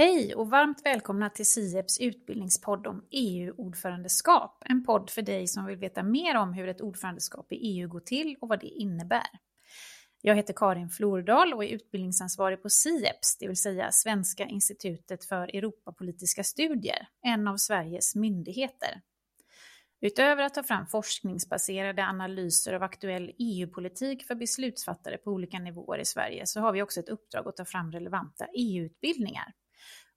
Hej och varmt välkomna till SIEPs utbildningspodd om EU-ordförandeskap. En podd för dig som vill veta mer om hur ett ordförandeskap i EU går till och vad det innebär. Jag heter Karin Flordal och är utbildningsansvarig på SIEPS, det vill säga Svenska institutet för Europapolitiska studier, en av Sveriges myndigheter. Utöver att ta fram forskningsbaserade analyser av aktuell EU-politik för beslutsfattare på olika nivåer i Sverige så har vi också ett uppdrag att ta fram relevanta EU-utbildningar.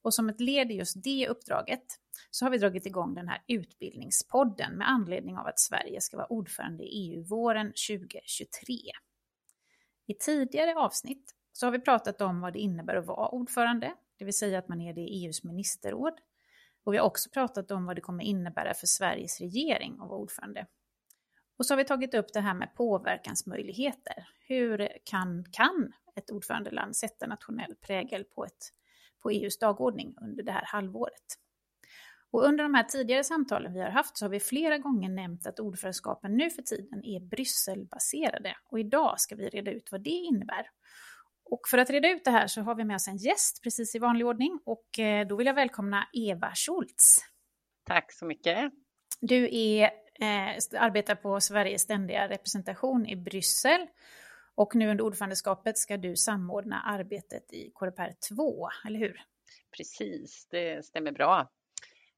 Och som ett led i just det uppdraget så har vi dragit igång den här utbildningspodden med anledning av att Sverige ska vara ordförande i EU våren 2023. I tidigare avsnitt så har vi pratat om vad det innebär att vara ordförande, det vill säga att man är det i EUs ministerråd. Och vi har också pratat om vad det kommer innebära för Sveriges regering att vara ordförande. Och så har vi tagit upp det här med påverkansmöjligheter. Hur kan, kan ett ordförandeland sätta nationell prägel på ett på EUs dagordning under det här halvåret. Och under de här tidigare samtalen vi har haft så har vi flera gånger nämnt att ordförandeskapet nu för tiden är Brysselbaserade och idag ska vi reda ut vad det innebär. Och för att reda ut det här så har vi med oss en gäst precis i vanlig ordning och eh, då vill jag välkomna Eva Schultz. Tack så mycket. Du är, eh, arbetar på Sveriges ständiga representation i Bryssel och nu under ordförandeskapet ska du samordna arbetet i Coreper 2, eller hur? Precis, det stämmer bra.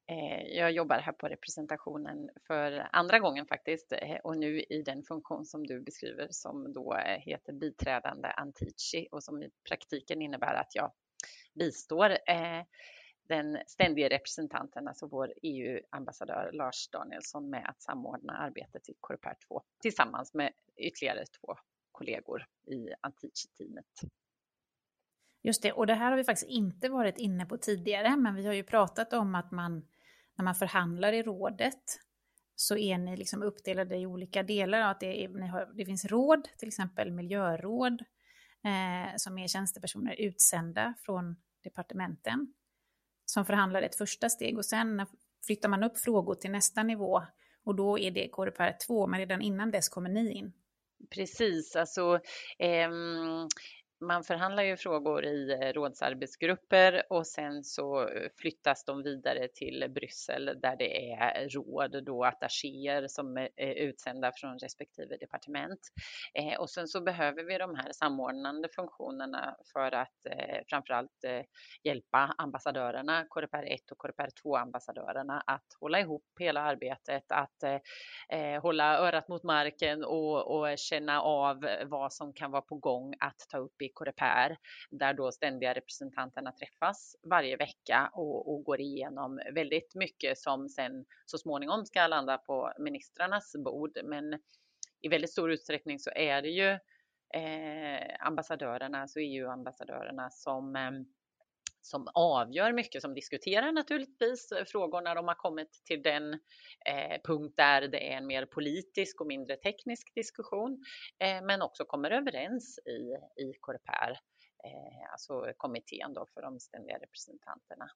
Eh, jag jobbar här på representationen för andra gången faktiskt eh, och nu i den funktion som du beskriver som då eh, heter biträdande Antici och som i praktiken innebär att jag bistår den ständiga representanten, alltså vår EU-ambassadör Lars Danielsson med att samordna arbetet i Coreper 2 tillsammans med ytterligare två kollegor i Antici-teamet. Just det, och det här har vi faktiskt inte varit inne på tidigare, men vi har ju pratat om att man när man förhandlar i rådet så är ni liksom uppdelade i olika delar. Att det, är, har, det finns råd, till exempel miljöråd, eh, som är tjänstepersoner utsända från departementen, som förhandlar ett första steg och sen flyttar man upp frågor till nästa nivå och då är det KRPR 2, men redan innan dess kommer ni in. Precis, alltså eh, man förhandlar ju frågor i eh, rådsarbetsgrupper och sen så eh, flyttas de vidare till Bryssel där det är råd, då attachéer som är utsända från respektive departement. Eh, och sen så behöver vi de här samordnande funktionerna för att eh, framförallt eh, hjälpa ambassadörerna, Coreper 1 och Coreper 2 ambassadörerna att hålla ihop hela arbetet, att eh, eh, hålla örat mot marken och, och känna av vad som kan vara på gång att ta upp i Coreper där då ständiga representanterna träffas varje vecka och, och, går igenom väldigt mycket som sen så småningom ska landa på ministrarnas bord. Men i väldigt stor utsträckning så är det ju eh, ambassadörerna, alltså EU-ambassadörerna som eh, som avgör mycket, som diskuterar naturligtvis eh, frågor när de har kommit till den eh, punkt där det är en mer politisk och mindre teknisk diskussion, eh, men också kommer överens i, i Coreper, eh, alltså kommittén då för de ständiga representanterna.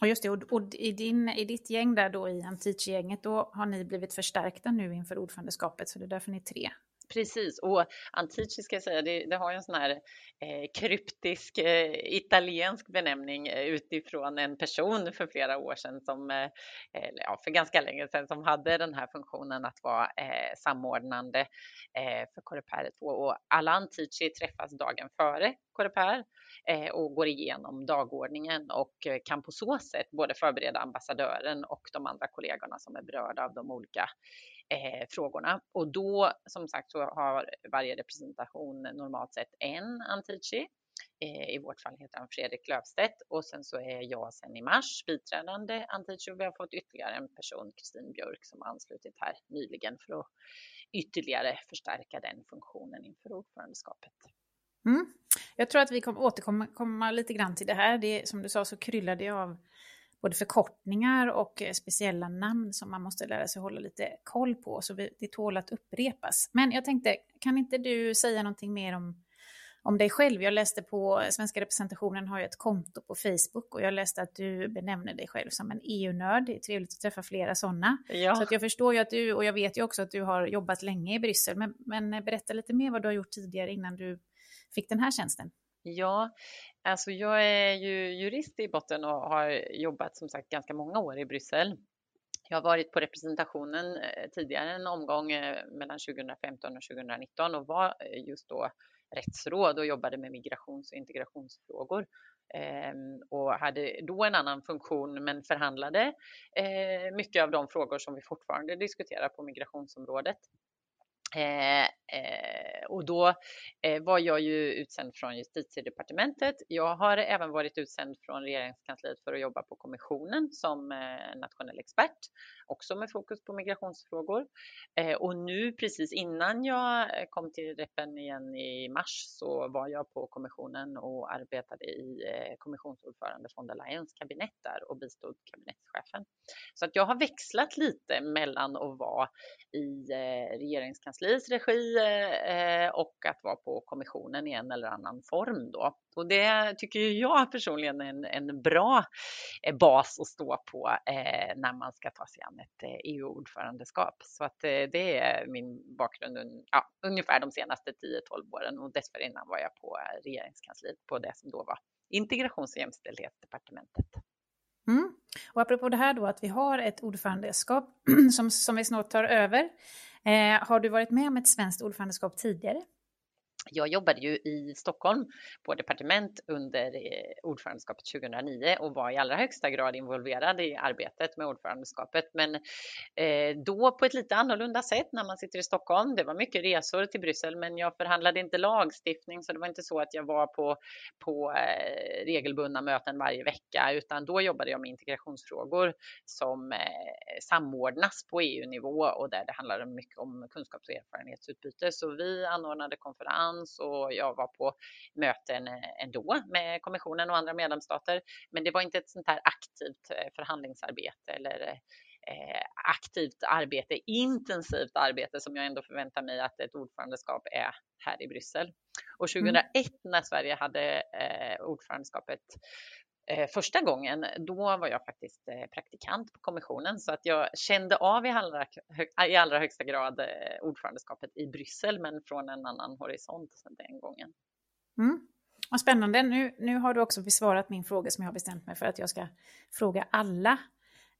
Och just det, och, och i, din, i ditt gäng där då i Antici-gänget, då har ni blivit förstärkta nu inför ordförandeskapet, så det är därför ni är tre. Precis, och Antici ska jag säga, det, det har ju en sån här eh, kryptisk eh, italiensk benämning eh, utifrån en person för flera år sedan, som, eh, ja, för ganska länge sedan, som hade den här funktionen att vara eh, samordnande eh, för Coreper 2. Och alla Antici träffas dagen före Coreper eh, och går igenom dagordningen och eh, kan på så sätt både förbereda ambassadören och de andra kollegorna som är berörda av de olika eh, frågorna. Och då som sagt så har varje representation normalt sett en Antici. Eh, I vårt fall heter han Fredrik Löfstedt och sen så är jag sen i mars biträdande Antici och vi har fått ytterligare en person, Kristin Björk, som har anslutit här nyligen för att ytterligare förstärka den funktionen inför ordförandeskapet. Mm. Jag tror att vi kommer återkomma lite grann till det här. Det, som du sa så kryllar det av både förkortningar och eh, speciella namn som man måste lära sig hålla lite koll på, så det tål att upprepas. Men jag tänkte, kan inte du säga någonting mer om, om dig själv? Jag läste på, svenska representationen har ju ett konto på Facebook och jag läste att du benämner dig själv som en EU-nörd. Det är trevligt att träffa flera sådana. Ja. Så att jag förstår ju att du, och jag vet ju också att du har jobbat länge i Bryssel, men, men berätta lite mer vad du har gjort tidigare innan du fick den här tjänsten. Ja, alltså jag är ju jurist i botten och har jobbat som sagt ganska många år i Bryssel. Jag har varit på representationen eh, tidigare en omgång eh, mellan 2015 och 2019 och var eh, just då rättsråd och jobbade med migrations och integrationsfrågor ehm, och hade då en annan funktion men förhandlade mycket av de frågor som vi fortfarande diskuterar på migrationsområdet. Eh, eh, och då eh, var jag ju utsänd från justitiedepartementet. Jag har även varit utsänd från regeringskansliet för att jobba på kommissionen som eh, nationell expert, också med fokus på migrationsfrågor. Eh, och nu precis innan jag eh, kom till repen igen i mars så var jag på kommissionen och arbetade i eh, kommissionsordförande von der Leyens kabinett där och bistod kabinettschefen. Så att jag har växlat lite mellan att vara i eh, regeringskansliet regeringskansliets regi eh, och att vara på kommissionen i en eller annan form då. Och det tycker jag personligen är en, en bra eh, bas att stå på eh, när man ska ta sig an ett e EU-ordförandeskap. Så att det är min bakgrund ja, ungefär de senaste 10-12 åren och dessförinnan var jag på regeringskansliet på det som då var integrations och jämställdhetsdepartementet. Mm. Och apropå det här då att vi har ett ordförandeskap som, som vi snart tar över. Eh, har du varit med om ett svenskt ordförandeskap tidigare? Jag jobbade ju i Stockholm på departement under eh, ordförandeskapet 2009 och var i allra högsta grad involverad i arbetet med ordförandeskapet. Men eh, då på ett lite annorlunda sätt när man sitter i Stockholm. Det var mycket resor till Bryssel, men jag förhandlade inte lagstiftning, så det var inte så att jag var på, på eh, regelbundna möten varje vecka, utan då jobbade jag med integrationsfrågor som samordnas på EU-nivå och där det handlade mycket om kunskaps och erfarenhetsutbyte. Så vi anordnade konferens konferens och jag var på möten eh, ändå med kommissionen och andra medlemsstater. Men det var inte ett sånt här aktivt eh, förhandlingsarbete eller eh, aktivt arbete, intensivt arbete som jag ändå förväntar mig att ett ordförandeskap är här i Bryssel. Och 2001 mm. när Sverige hade ordförandeskapet Eh, första gången, då var jag faktiskt eh, praktikant på kommissionen så att jag kände av i allra, i allra högsta grad eh, ordförandeskapet i Bryssel men från en annan horisont den gången. Mm. Vad spännande. Nu, nu har du också besvarat min fråga som jag har bestämt mig för att jag ska fråga alla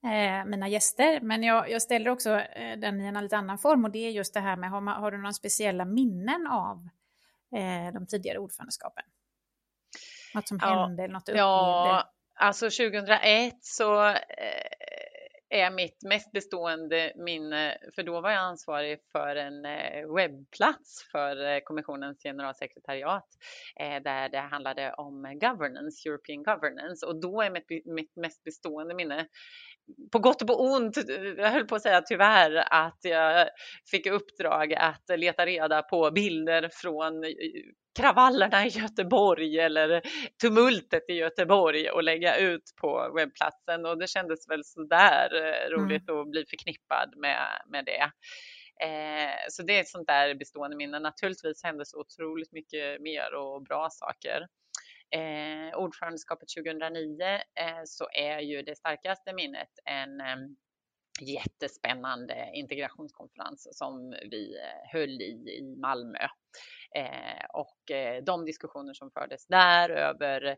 eh, mina gäster. Men jag, jag ställer också eh, den i en lite annan form och det är just det här med har, man, har du några speciella minnen av eh, de tidigare ordförandeskapen? Något som ja, hände något du upplevde? Ja, alltså 2001 så eh, är mitt mest bestående minne, för då var jag ansvarig för en eh, webbplats för eh, kommissionens generalsekretariat där det handlade om governance, European governance och då är mitt, mitt mest bestående minne på gott och på ont, jag höll på att säga tyvärr, att jag fick uppdrag att leta reda på bilder från kravallerna i Göteborg eller tumultet i Göteborg och lägga ut på webbplatsen och det kändes väl sådär eh, roligt mm. att bli förknippad med, med det. Eh, så det är ett sånt där bestående minne. Naturligtvis hände så otroligt mycket mer och bra saker. Eh, ordförandeskapet 2009 eh, så är ju det starkaste minnet en eh, jättespännande integrationskonferens som vi eh, höll i i Malmö. Eh, och eh, de diskussioner som fördes där över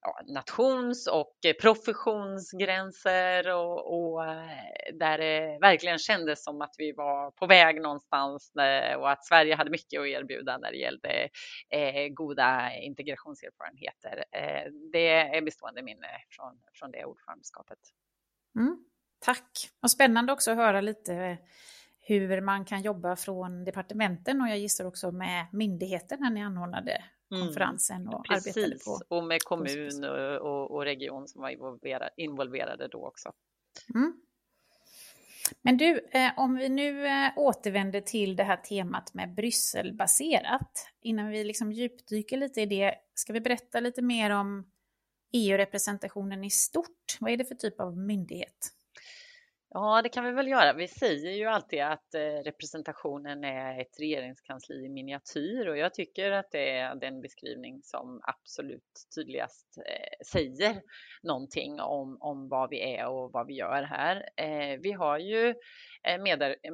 ja, nations och professionsgränser och, och, eh, där det verkligen kändes som att vi var på väg någonstans eh, och att Sverige hade mycket att erbjuda när det gällde eh, goda integrationserfarenheter. Eh, det är bestående minne från, från det ordförandeskapet. Mm. Tack! Och spännande också att höra lite hur man kan jobba från departementen och jag gissar också med myndigheten när ni anordnade mm. konferensen och Precis. arbetade på. och med kommun och, och, region som var involverade, involverade då också. Mm. Men du, eh, om vi nu eh, återvänder till det här temat med Brysselbaserat, innan vi liksom djupdyker lite i det, ska vi berätta lite mer om EU-representationen i stort? Vad är det för typ av myndighet? Ja, det kan vi väl göra. Vi säger ju alltid att eh, representationen är ett regeringskansli i miniatyr och jag tycker att det är den beskrivning som absolut tydligast eh, säger någonting om, om vad vi är och vad vi gör här. Eh, vi har ju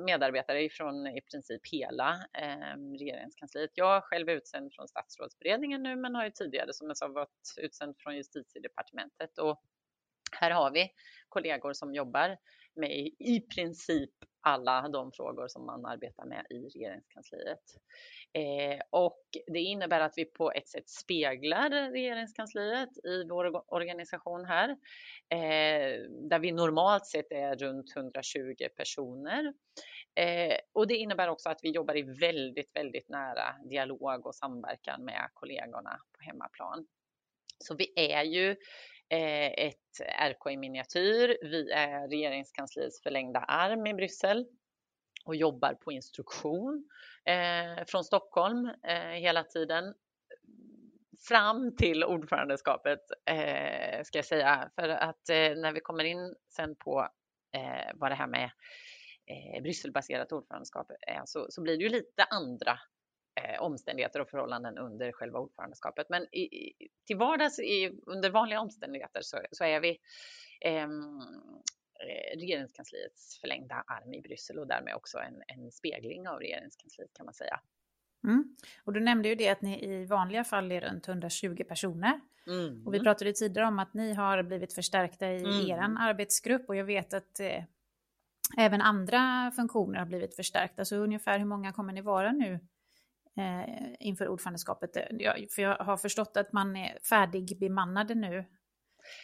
medarbetare från i princip hela ehm, regeringskansliet. Jag själv är utsänd från statsrådsberedningen nu men har ju tidigare som jag sa varit utsänd från justitiedepartementet och här har vi kollegor som jobbar med i princip alla de frågor som man arbetar med i regeringskansliet. Eh, och det innebär att vi på ett sätt speglar regeringskansliet i vår organisation här, eh, där vi normalt sett är runt 120 personer. Eh, och det innebär också att vi jobbar i väldigt, väldigt nära dialog och samverkan med kollegorna på hemmaplan. Så vi är ju Eh, ett RK i miniatyr. Vi är regeringskansliets förlängda arm i Bryssel och jobbar på instruktion eh, från Stockholm eh, hela tiden fram till ordförandeskapet eh, ska jag säga. För att eh, när vi kommer in sen på vad det här med Brysselbaserat ordförandeskap är så, så blir det ju lite andra omständigheter och förhållanden under själva ordförandeskapet. Men i, till vardags i, under vanliga omständigheter så, så är vi ehm, eh, regeringskansliets förlängda arm i Bryssel och därmed också en, en spegling av regeringskansliet kan man säga. Mm. Och du nämnde ju det att ni i vanliga fall är runt 120 personer. Mm. Och vi pratade tidigare om att ni har blivit förstärkta i mm. er arbetsgrupp och jag vet att eh, även andra funktioner har blivit förstärkta. Så ungefär hur många kommer ni vara nu eh, inför ordförandeskapet. Eh, jag, för jag har förstått att man är färdigbemannade nu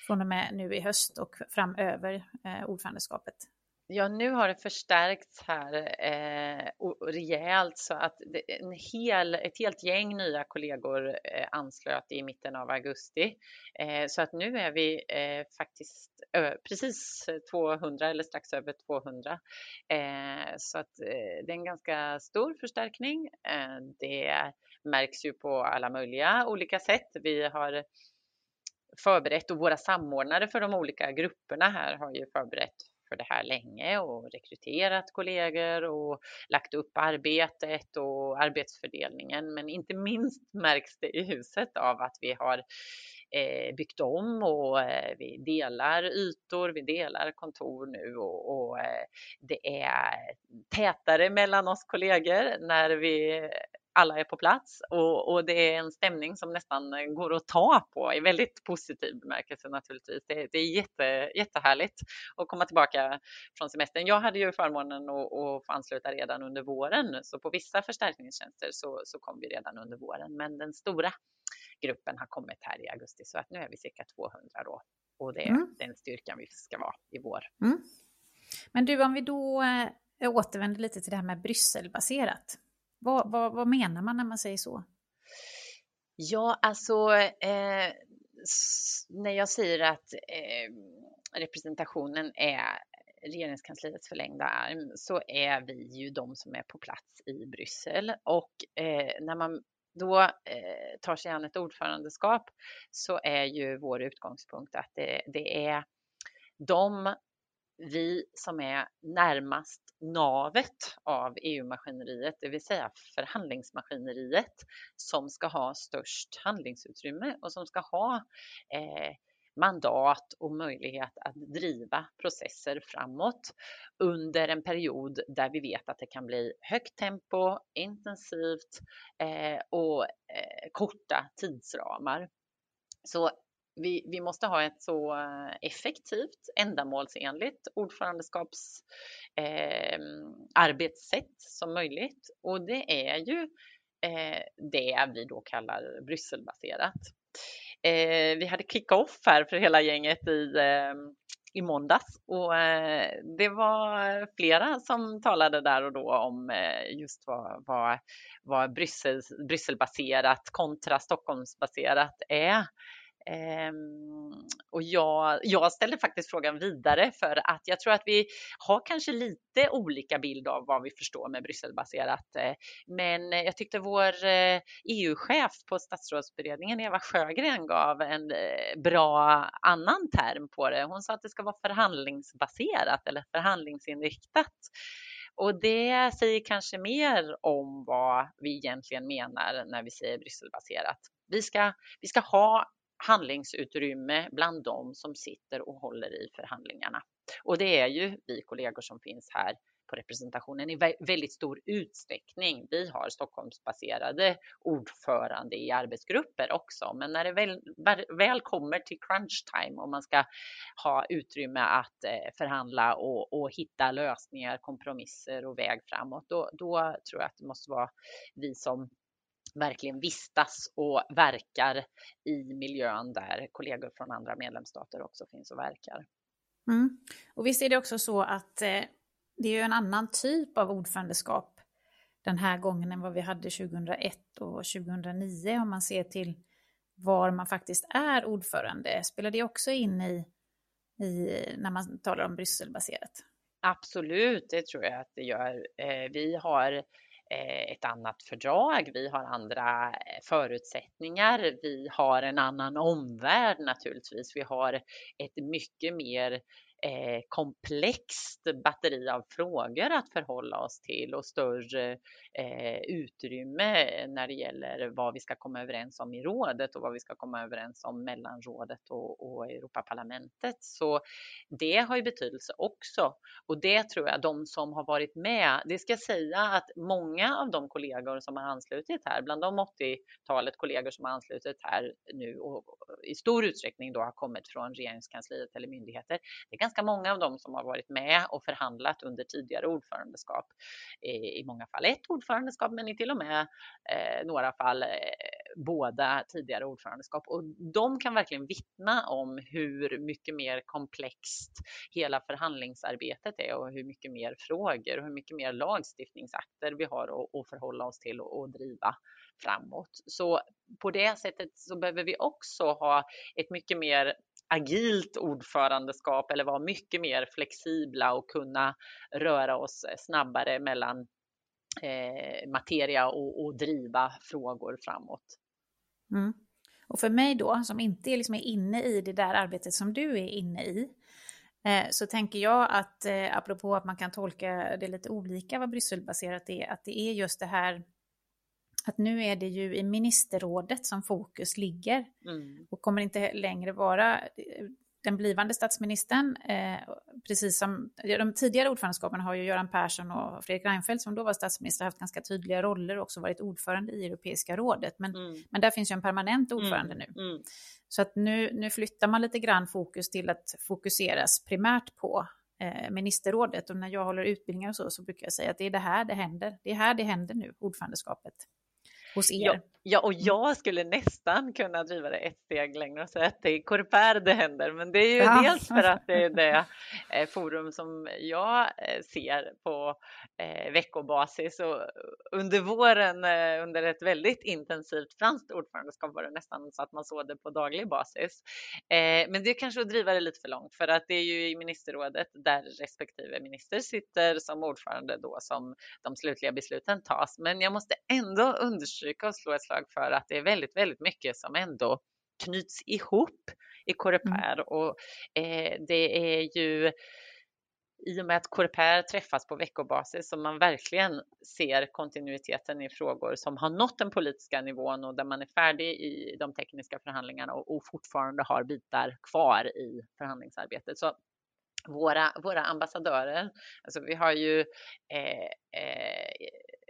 från och med nu i höst och framöver eh, ordförandeskapet. Ja, nu har det förstärkts här eh, rejält så att en hel, ett helt gäng nya kollegor eh, anslöt i mitten av augusti. Eh, så att nu är vi eh, faktiskt precis 200 eller strax över 200. Eh, så att eh, det är en ganska stor förstärkning. Eh, det märks ju på alla möjliga olika sätt. Vi har förberett och våra samordnare för de olika grupperna här har ju förberett för det här länge och rekryterat kollegor och lagt upp arbetet och arbetsfördelningen. Men inte minst märks det i huset av att vi har eh, byggt om och eh, vi delar ytor, vi delar kontor nu och, och eh, det är tätare mellan oss kollegor när vi alla är på plats och, och, det är en stämning som nästan går att ta på i väldigt positiv bemärkelse naturligtvis. Det, det är jätte, jättehärligt att komma tillbaka från semestern. Jag hade ju förmånen att, att få ansluta redan under våren, så på vissa förstärkningstjänster så, så kom vi redan under våren. Men den stora gruppen har kommit här i augusti så att nu är vi cirka 200 då och det är mm. den styrkan vi ska vara i vår. Mm. Men du, om vi då äh, återvänder lite till det här med Brysselbaserat. Vad, vad, vad menar man när man säger så? Ja, alltså eh, när jag säger att eh, representationen är regeringskansliets förlängda arm så är vi ju de som är på plats i Bryssel och eh, när man då eh, tar sig an ett ordförandeskap så är ju vår utgångspunkt att det, det är de vi som är närmast navet av EU-maskineriet, det vill säga förhandlingsmaskineriet, som ska ha störst handlingsutrymme och som ska ha eh, mandat och möjlighet att driva processer framåt under en period där vi vet att det kan bli högt tempo, intensivt eh, och eh, korta tidsramar. Så vi, vi måste ha ett så eh, effektivt, ändamålsenligt ordförandeskapsarbetssätt ehm, eh, som möjligt. Och det är ju eh, det vi då kallar Brysselbaserat. Eh, vi hade kick-off här för hela gänget i, eh, i måndags och eh, det var flera som talade där och då om eh, just vad, vad, vad Bryssel, Brysselbaserat kontra Stockholmsbaserat är. Ehm, och jag, jag ställde faktiskt frågan vidare för att jag tror att vi har kanske lite olika bild av vad vi förstår med Brysselbaserat. Eh, men jag tyckte vår eh, e EU-chef på statsrådsberedningen, Eva Sjögren, gav en eh, bra annan term på det. Hon sa att det ska vara förhandlingsbaserat eller förhandlingsinriktat. Och det säger kanske mer om vad vi egentligen menar när vi säger Brysselbaserat. Vi ska, vi ska ha handlingsutrymme bland dem som sitter och håller i förhandlingarna. Och det är ju vi kollegor som finns här på representationen i väldigt stor utsträckning. Vi har Stockholmsbaserade ordförande i arbetsgrupper också, men när det väl, väl kommer till crunch time och man ska ha utrymme att eh, förhandla och, och hitta lösningar, kompromisser och väg framåt, då, då tror jag att det måste vara vi som verkligen vistas och verkar i miljön där kollegor från andra medlemsstater också finns och verkar. Mm. Och visst är det också så att eh, det är ju en annan typ av ordförandeskap den här gången än vad vi hade 2001 och 2009 om man ser till var man faktiskt är ordförande. Spelar det också in i, i när man talar om Brysselbaserat? Absolut, det tror jag att det gör. Eh, vi har Eh, ett annat fördrag, vi har andra eh, förutsättningar, vi har en annan omvärld naturligtvis. Vi har ett mycket mer eh, komplext batteri av frågor att förhålla oss till och större eh, utrymme när det gäller vad vi ska komma överens om i rådet och vad vi ska komma överens om mellan rådet och, och Europaparlamentet. Så det har ju betydelse också. Och det tror jag de som har varit med, det ska säga att många av de kollegor som har anslutit här, bland de 80-talet kollegor som har anslutit här nu och i stor utsträckning då har kommit från regeringskansliet eller myndigheter, det är ganska ganska många av dem som har varit med och förhandlat under tidigare ordförandeskap. Eh, I många fall ett ordförandeskap, men i till och med eh, några fall eh, båda tidigare ordförandeskap. Och de kan verkligen vittna om hur mycket mer komplext hela förhandlingsarbetet är och hur mycket mer frågor och hur mycket mer lagstiftningsakter vi har att, att förhålla oss till och, och driva framåt. Så på det sättet så behöver vi också ha ett mycket mer agilt ordförandeskap eller vara mycket mer flexibla och kunna röra oss eh, snabbare mellan eh, materia och, och, driva frågor framåt. Mm. Och för mig då, som inte är, liksom inne i det där arbetet som du är inne i, eh, så tänker jag att, eh, apropå att man kan tolka det lite olika vad Brysselbaserat är, att det är just det här att nu är det ju i ministerrådet som fokus ligger mm. och kommer inte längre vara eh, den blivande statsministern, eh, precis som de tidigare ordförandeskapen har ju Göran Persson och Fredrik Reinfeldt som då var statsminister haft ganska tydliga roller och också varit ordförande i Europeiska rådet. Men, mm. men där finns ju en permanent ordförande mm. nu. Mm. Så att nu, nu flyttar man lite grann fokus till att fokuseras primärt på eh, ministerrådet. Och när jag håller utbildningar och så, så brukar jag säga att det är det här det händer. Det är här det händer nu, ordförandeskapet hos er. Ja, ja, och mm. jag skulle nästan kunna driva det ett steg längre och säga att det är Coreper det händer, men det är ju ja. dels för att det är det eh, forum som jag eh, ser på eh, veckobasis och under våren under ett väldigt intensivt franskt ordförandeskap var det nästan så att man såg det på daglig basis. Men det är kanske att driva det lite för långt för att det är ju i ministerrådet där respektive minister sitter som ordförande då som de slutliga besluten tas. Men jag måste ändå understryka och slå ett slag för att det är väldigt, väldigt mycket som ändå knyts ihop i Coreper mm. och eh, det är ju i och med att Coreper träffas på veckobasis som man verkligen ser kontinuiteten i frågor som har nått den politiska nivån och där man är färdig i de tekniska förhandlingarna och, och fortfarande har bitar kvar i förhandlingsarbetet. Så våra, våra ambassadörer, alltså vi har ju eh, eh,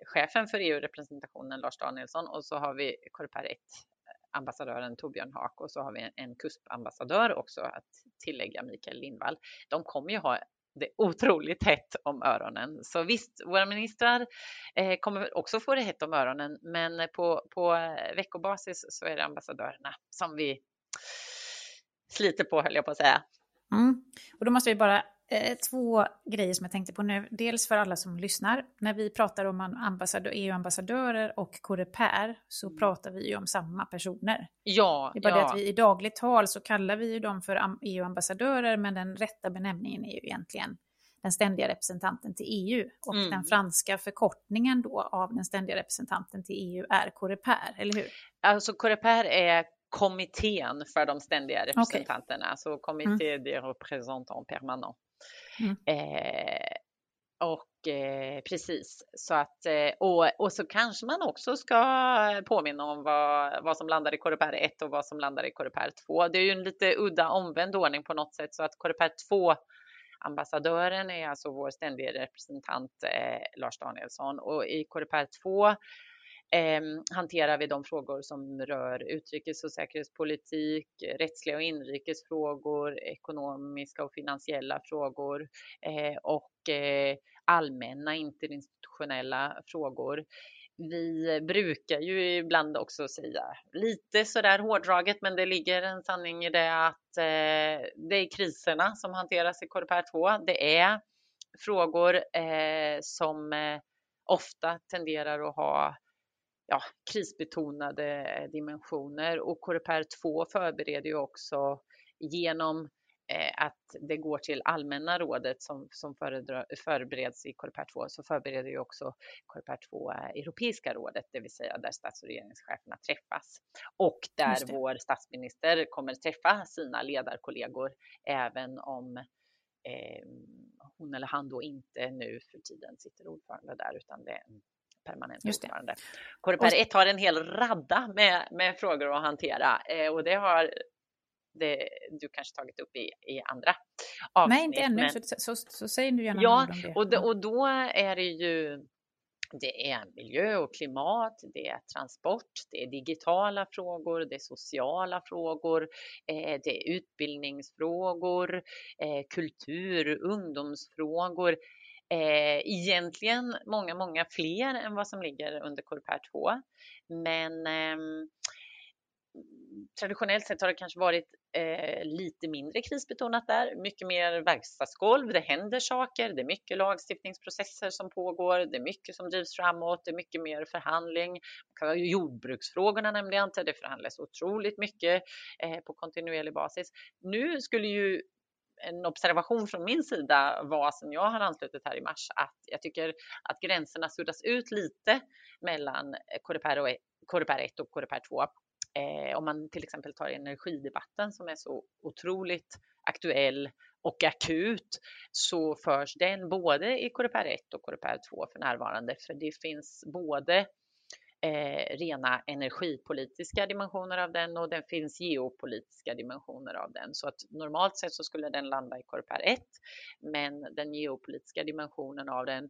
chefen för EU-representationen Lars Danielsson och så har vi Coreper 1 ambassadören Torbjörn Haak och så har vi en, en KUSP-ambassadör också att tillägga Mikael Lindvall. De kommer ju ha det otroligt hett om öronen. Så visst, våra ministrar eh, kommer också få det hett om öronen, men på, på eh, veckobasis så är det ambassadörerna som vi sliter på, höll jag på att säga. Mm. Och då måste vi bara eh, två grejer som jag tänkte på nu. Dels för alla som lyssnar. När vi pratar om ambassadör, EU-ambassadörer och Coreper så mm. pratar vi ju om samma personer. Ja, Det är bara ja. det att vi i dagligt tal så kallar vi ju dem för EU-ambassadörer men den rätta benämningen är ju egentligen den ständiga representanten till EU. Och mm. den franska förkortningen då av den ständiga representanten till EU är Coreper, eller hur? Alltså Coreper är kommittén för de ständiga representanterna, okay. så Comité mm. des représentants permanents. Mm. Eh, och eh, precis, så att eh, och, och så kanske man också ska påminna om vad, vad som landar i Coreper 1 och vad som landar i Coreper 2. Det är ju en lite udda omvänd ordning på något sätt så att Coreper 2 ambassadören är alltså vår ständiga representant eh, Lars Danielsson och i Coreper 2 Ehm, hanterar vi de frågor som rör utrikes och säkerhetspolitik, rättsliga och inrikesfrågor, ekonomiska och finansiella frågor eh, och eh, allmänna interinstitutionella frågor vi brukar ju ibland också säga lite sådär hårdraget, men det ligger en sanning i det att eh, det är kriserna som hanteras i Coreper 2. Det är frågor som ofta tenderar att ha ja, krisbetonade dimensioner och Coreper 2 förbereder ju också genom Eh, att det går till allmänna rådet som, som förbereds i Coreper 2 så förbereder ju också Coreper 2 Europeiska rådet, det vill säga där stats och regeringscheferna träffas. Och där vår statsminister kommer träffa sina ledarkollegor även om eh, hon eller han då inte nu för tiden sitter ordförande där utan det är en permanent ordförande. Coreper 1 har en hel radda med, med frågor att hantera eh, och det har det du kanske tagit upp i, i andra avsnitt. Nej, inte ännu, men... så, så, så säger du gärna ja, om det. Och, och då är det ju det är miljö och klimat, det är transport, det är digitala frågor, det är sociala frågor, eh, det är utbildningsfrågor, eh, kultur, ungdomsfrågor. Eh, egentligen många, många fler än vad som ligger under Coreper 2. Men eh, traditionellt sett har det kanske varit eh, lite mindre krisbetonat där, mycket mer verkstadsgolv. Det händer saker, det är mycket lagstiftningsprocesser som pågår, det är mycket som drivs framåt, det är mycket mer förhandling. Jordbruksfrågorna nämnde jag inte, det förhandlas otroligt mycket eh, på kontinuerlig basis. Nu skulle ju en observation från min sida var sen jag har anslutit här i mars att jag tycker att gränserna suddas ut lite mellan eh, Coreper 1 e, och Coreper 2 Eh, om man till exempel tar energidebatten som är så otroligt aktuell och akut så förs den både i Coreper 1 och Coreper 2 för närvarande för det finns både eh, rena energipolitiska dimensioner av den och det finns geopolitiska dimensioner av den. Så att normalt sett så skulle den landa i Coreper 1, men den geopolitiska dimensionen av den,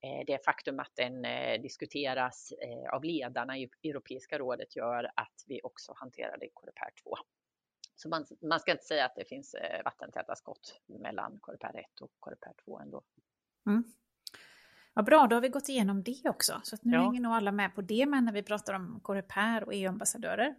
eh, det faktum att den eh, diskuteras eh, av ledarna i Europeiska rådet gör att vi också hanterar det i Coreper 2. Så man, man ska inte säga att det finns eh, vattentäta skott mellan Coreper 1 och Coreper 2 ändå. Mm. Vad bra, då har vi gått igenom det också. Så nu ja. hänger nog alla med på det men när vi pratar om Coreper och EU-ambassadörer.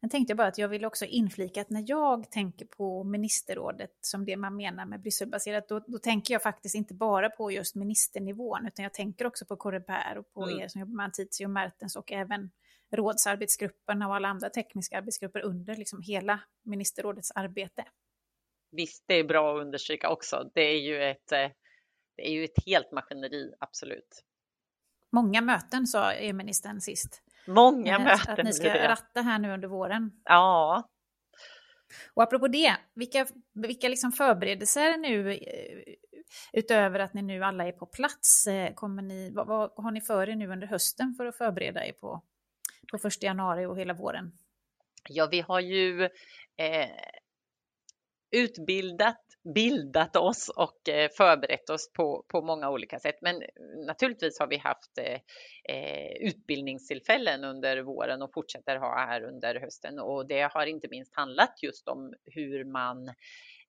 Sen tänkte jag bara att jag vill också inflika att när jag tänker på ministerrådet som det man menar med Brysselbaserat, då, då tänker jag faktiskt inte bara på just ministernivån, utan jag tänker också på Coreper och på mm. er som jobbar med Antitio och Mertens och även rådsarbetsgrupperna och alla andra tekniska arbetsgrupper under liksom hela ministerrådets arbete. Visst, det är bra att understryka också. Det är ju ett eh, det är ju ett helt maskineri, absolut. Många möten sa EU-ministern sist. Många eh, möten. Att ni ska ratta här nu under våren. Ja. Och apropå det, vilka, vilka liksom förberedelser nu eh, utöver att ni nu alla är på plats, eh, kommer ni, vad, vad har ni för er nu under hösten för att förbereda er på, på första januari och hela våren? Ja, vi har ju eh, utbildat bildat oss och eh, förberett oss på, på många olika sätt. Men eh, naturligtvis har vi haft eh, eh, utbildningstillfällen under våren och fortsätter ha här under hösten och det har inte minst handlat just om hur man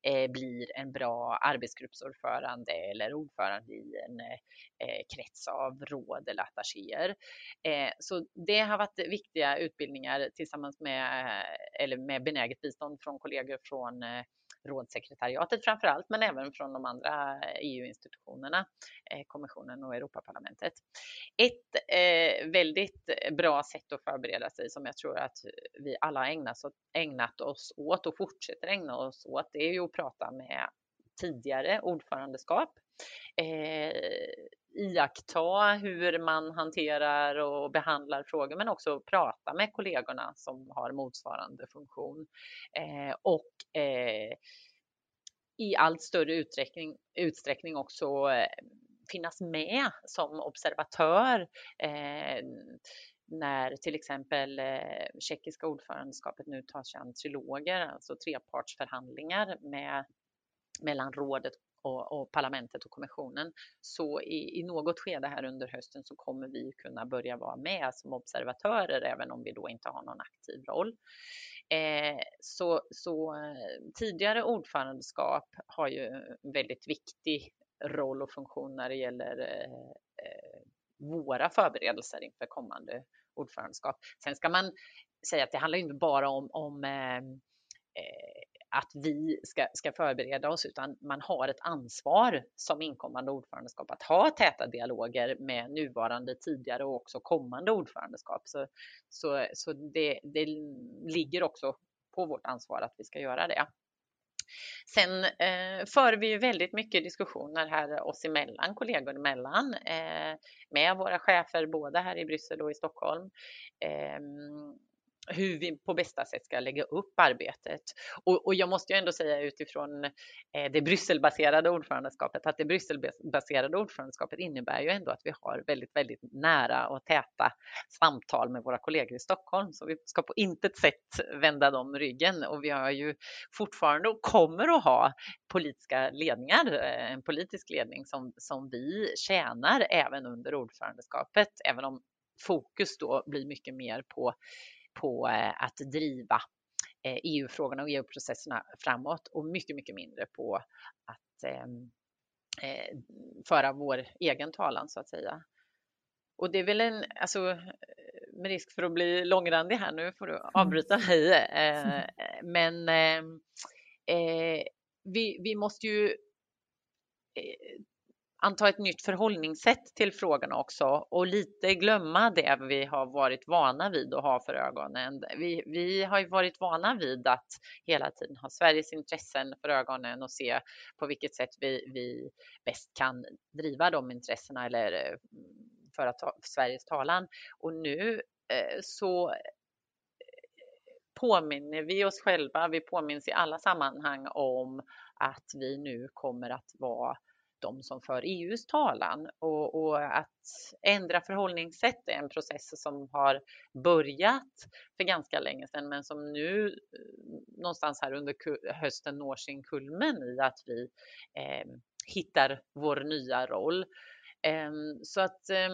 eh, blir en bra arbetsgruppsordförande eller ordförande i en eh, krets av råd eller attachéer. Eh, så det har varit viktiga utbildningar tillsammans med, eller med benäget bistånd från kollegor från eh, rådssekretariatet framför allt, men även från de andra eh, e EU-institutionerna, eh, kommissionen och Europaparlamentet. Ett eh, väldigt bra sätt att förbereda sig som jag tror att vi alla ägnat, ägnat oss åt och fortsätter ägna oss åt, det är ju att prata med tidigare ordförandeskap. Eh, iaktta hur man hanterar och behandlar frågor men också prata med kollegorna som har motsvarande funktion. Eh, och eh, i allt större utsträckning, utsträckning också eh, finnas med som observatör eh, när till exempel eh, tjeckiska ordförandeskapet nu tar sig an triloger, alltså trepartsförhandlingar med, mellan rådet och, och, parlamentet och kommissionen. Så i, i, något skede här under hösten så kommer vi kunna börja vara med som observatörer även om vi då inte har någon aktiv roll. Eh, så, så eh, tidigare ordförandeskap har ju en väldigt viktig roll och funktion när det gäller eh, eh våra förberedelser inför kommande ordförandeskap. Sen ska man säga att det handlar inte bara om, om eh, eh att vi ska, ska förbereda oss, utan man har ett ansvar som inkommande ordförandeskap att ha täta dialoger med nuvarande, tidigare och också kommande ordförandeskap. Så, så, så det, det ligger också på vårt ansvar att vi ska göra det. Sen eh, för vi ju väldigt mycket diskussioner här oss emellan, kollegor emellan, eh, med våra chefer både här i Bryssel och i Stockholm. Eh, hur vi på bästa sätt ska lägga upp arbetet. Och, och jag måste ju ändå säga utifrån eh, det Brysselbaserade ordförandeskapet att det Brysselbaserade ordförandeskapet innebär ju ändå att vi har väldigt, väldigt nära och täta samtal med våra kollegor i Stockholm. Så vi ska på intet sätt vända dem ryggen och vi har ju fortfarande och kommer att ha politiska ledningar, eh, en politisk ledning som, som vi tjänar även under ordförandeskapet, även om fokus då blir mycket mer på på eh, att driva EU-frågorna eh, e och EU-processerna framåt och mycket, mycket mindre på att ehm, eh, föra vår egen talan så att säga. Och det är väl en, alltså med risk för att bli långrandig här nu får du mm. avbryta mig, men ehm, eh, vi, vi måste ju anta ett nytt förhållningssätt till frågorna också och lite glömma det vi har varit vana vid att ha för ögonen. Vi, vi har ju varit vana vid att hela tiden ha Sveriges intressen för ögonen och se på vilket sätt vi, vi bäst kan driva de intressena eller eh, föra ta, Sveriges talan. Och nu eh, så eh, påminner vi oss själva, vi påminns i alla sammanhang om att vi nu kommer att vara de som för EUs talan och, och, att ändra förhållningssätt är en process som har börjat för ganska länge sedan men som nu eh, någonstans här under hösten når sin kulmen i att vi eh, hittar vår nya roll. Eh, så att eh,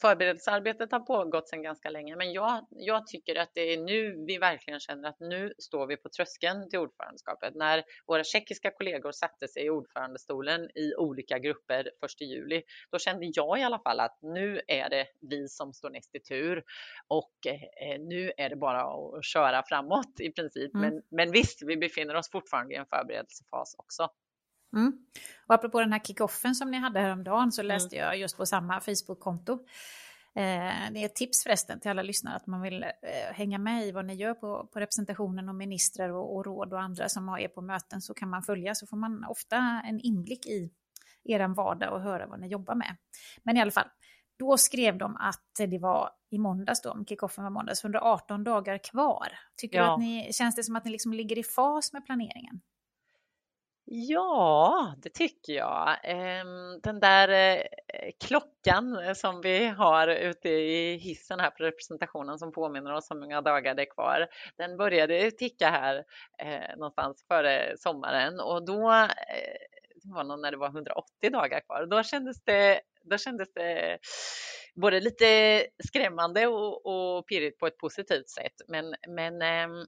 förberedelsearbetet har pågått sedan ganska länge, men jag, jag, tycker att det är nu vi verkligen känner att nu står vi på tröskeln till ordförandeskapet. När våra tjeckiska kollegor satte sig i ordförandestolen i olika grupper 1 juli, då kände jag i alla fall att nu är det vi som står näst i tur och eh, nu är det bara att köra framåt i princip. Mm. Men, men visst, vi befinner oss fortfarande i en förberedelsefas också. Mm. Och apropå den här kickoffen som ni hade häromdagen så läste mm. jag just på samma Facebook-konto. Eh, det är ett tips förresten till alla lyssnare att man vill eh, hänga med i vad ni gör på, på representationen och ministrar och, och, råd och andra som är på möten så kan man följa så får man ofta en inblick i er vardag och höra vad ni jobbar med. Men i alla fall, då skrev de att det var i måndags då, om kickoffen var måndags, 118 dagar kvar. Tycker ja. du att ni, känns det som att ni liksom ligger i fas med planeringen? Ja, det tycker jag. Ehm, den där eh, klockan eh, som vi har ute i hissen här på representationen som påminner oss om hur många dagar det är kvar, den började ticka här eh, någonstans före sommaren och då det var nog när det var 180 dagar kvar. Då kändes det, då kändes det både lite skrämmande och, och pirrigt på ett positivt sätt. Men, men ehm,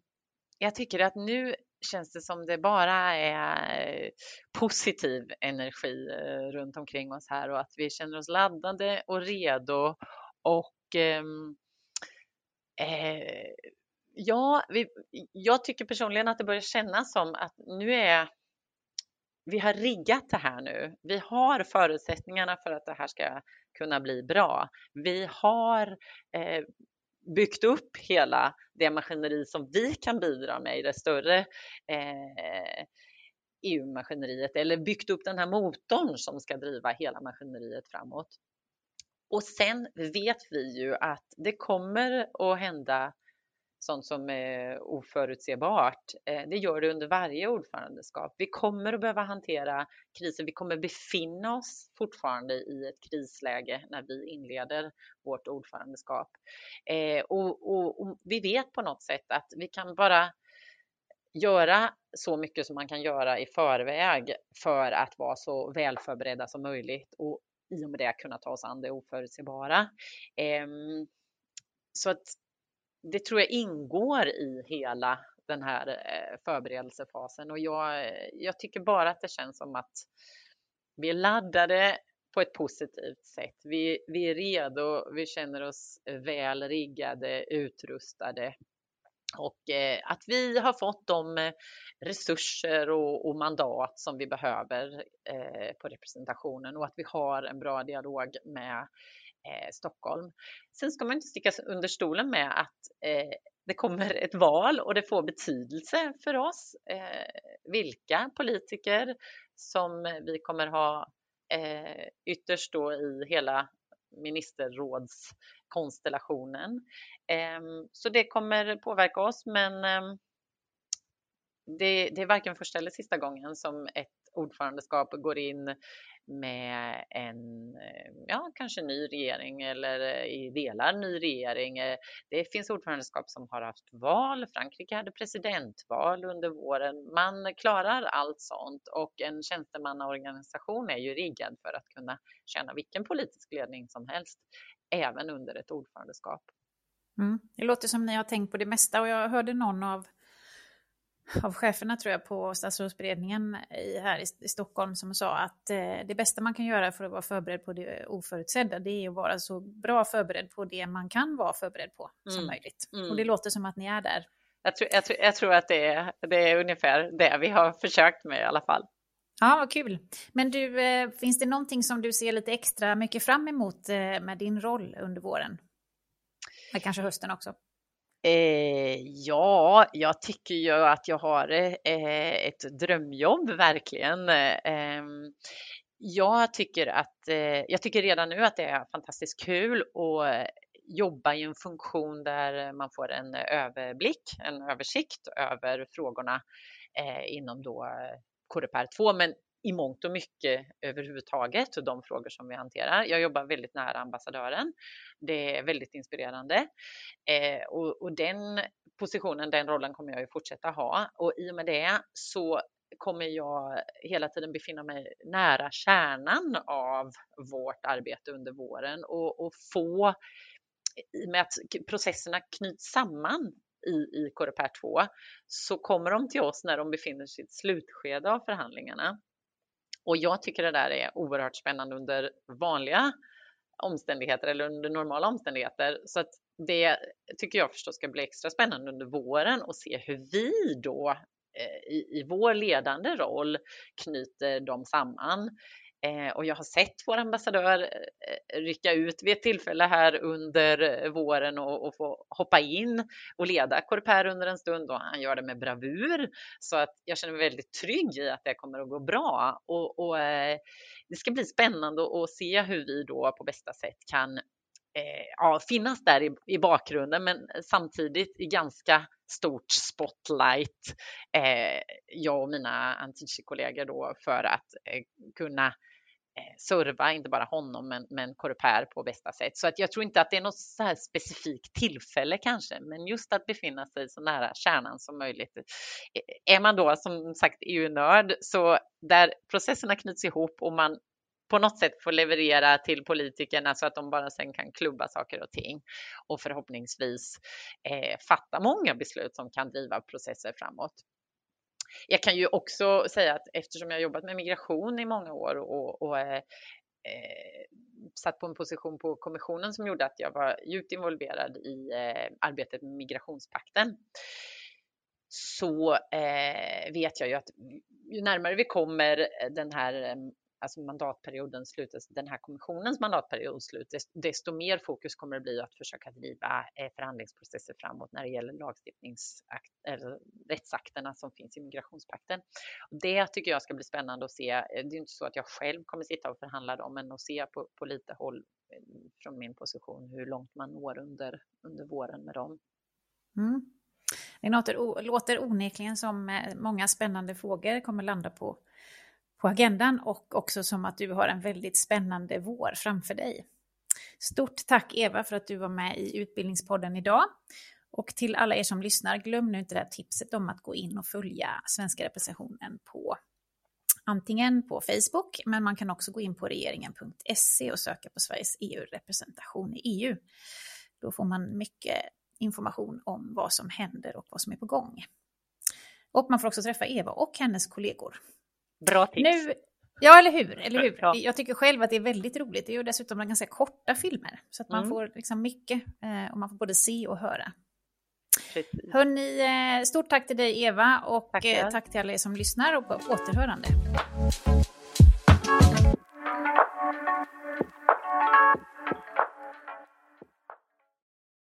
jag tycker att nu känns det som det bara är eh, positiv energi eh, runt omkring oss här och att vi känner oss laddade och redo och ehm, eh, Ja, vi, jag tycker personligen att det börjar kännas som att nu är vi har riggat det här nu. Vi har förutsättningarna för att det här ska kunna bli bra. Vi har eh, byggt upp hela det maskineri som vi kan bidra med i det större eh, EU-maskineriet eller byggt upp den här motorn som ska driva hela maskineriet framåt. Och sen vet vi ju att det kommer att hända sånt som är oförutsebart. Eh, det gör det under varje ordförandeskap. Vi kommer att behöva hantera kriser. Vi kommer befinna oss fortfarande i ett krisläge när vi inleder vårt ordförandeskap. Eh, och, och, och vi vet på något sätt att vi kan bara göra så mycket som man kan göra i förväg för att vara så väl förberedda som möjligt och i och med det kunna ta oss an det oförutsägbara. Ehm, så att det tror jag ingår i hela den här eh, förberedelsefasen och jag, jag tycker bara att det känns som att vi är laddade på ett positivt sätt. Vi, vi är redo, vi känner oss väl riggade, utrustade och eh, att vi har fått de resurser och, och mandat som vi behöver eh, på representationen och att vi har en bra dialog med eh, Stockholm. Sen ska man inte sticka under stolen med att eh, det kommer ett val och det får betydelse för oss eh, vilka politiker som vi kommer ha eh, ytterst då i hela ministerrådskonstellationen. Eh, så det kommer påverka oss, men ehm, det, det är varken första eller sista gången som ett ordförandeskap går in med en, ja, kanske ny regering eller eh, i delar ny regering. Eh, det finns ordförandeskap som har haft val. Frankrike hade presidentval under våren. Man klarar allt sånt och en tjänstemannaorganisation är ju riggad för att kunna tjäna vilken politisk ledning som helst, även under ett ordförandeskap. Mm. Det låter som ni har tänkt på det mesta och jag hörde någon av av cheferna tror jag på statsrådsberedningen i, här i, i Stockholm som sa att eh, det bästa man kan göra för att vara förberedd på det oförutsedda det är att vara så bra förberedd på det man kan vara förberedd på mm. som möjligt. Mm. Och det låter som att ni är där. Jag tror, jag tror, jag tror att det är, det är ungefär det vi har försökt med i alla fall. Ja, vad kul. Men du, eh, finns det någonting som du ser lite extra mycket fram emot eh, med din roll under våren? Eller kanske hösten också? Eh, ja, jag tycker ju att jag har eh, ett drömjobb verkligen. Eh, jag tycker att eh, jag tycker redan nu att det är fantastiskt kul att jobba i en funktion där man får en överblick, en översikt över frågorna eh, inom då Coreper 2, men i mångt och mycket överhuvudtaget, och de frågor som vi hanterar. Jag jobbar väldigt nära ambassadören. Det är väldigt inspirerande eh, och, och, den positionen, den rollen kommer jag ju fortsätta ha och i och med det så kommer jag hela tiden befinna mig nära kärnan av vårt arbete under våren och, och få i och med att processerna knyts samman i, i Coreper 2 så kommer de till oss när de befinner sig i ett slutskede av förhandlingarna. Och jag tycker det där är oerhört spännande under vanliga omständigheter eller under normala omständigheter. Så att det tycker jag förstås ska bli extra spännande under våren och se hur vi då eh, i, i vår ledande roll knyter dem samman. Eh, och jag har sett vår ambassadör eh, rycka ut vid ett tillfälle här under eh, våren och, och få hoppa in och leda Corper under en stund och han gör det med bravur. Så att jag känner mig väldigt trygg i att det kommer att gå bra. Och, och eh, det ska bli spännande att se hur vi då på bästa sätt kan eh, ja, finnas där i, i, bakgrunden men samtidigt i ganska stort spotlight, eh, jag och mina Antichi-kollegor då för att eh, kunna serva inte bara honom men, men Coreper på bästa sätt. Så att jag tror inte att det är något så här specifikt tillfälle kanske, men just att befinna sig så nära kärnan som möjligt. Eh, är man då som sagt EU-nörd så där processerna knyts ihop och man på något sätt får leverera till politikerna så att de bara sen kan klubba saker och ting och förhoppningsvis eh, fatta många beslut som kan driva processer framåt. Jag kan ju också säga att eftersom jag jobbat med migration i många år och, och eh, eh, satt på en position på kommissionen som gjorde att jag var djupt involverad i eh, arbetet med migrationspakten så eh, vet jag ju att ju närmare vi kommer den här eh, alltså mandatperioden slutet, den här kommissionens mandatperiod slut, desto mer fokus kommer det bli att försöka driva eh, förhandlingsprocesser framåt när det gäller lagstiftningsakt, eller rättsakterna som finns i migrationspakten. Det tycker jag ska bli spännande att se. Eh, det är inte så att jag själv kommer sitta och förhandla dem, men att se på, på lite håll från min position hur långt man når under, under våren med dem. Mm. Det låter, låter onekligen som många spännande frågor kommer landa på på agendan och också som att du har en väldigt spännande vår framför dig. Stort tack Eva för att du var med i Utbildningspodden idag. Och till alla er som lyssnar, glöm nu inte det här tipset om att gå in och följa svenska representationen på antingen på Facebook, men man kan också gå in på regeringen.se och söka på Sveriges EU-representation i EU. Då får man mycket information om vad som händer och vad som är på gång. Och man får också träffa Eva och hennes kollegor Bra tips. Nu, ja, eller hur? Eller hur? Ja. Jag tycker själv att det är väldigt roligt. Det är ju dessutom ganska korta filmer. Så att man mm. får liksom mycket eh, och man får både se och höra. Hörni, eh, stort tack till dig Eva och tack, eh, tack till alla er som lyssnar och på återhörande.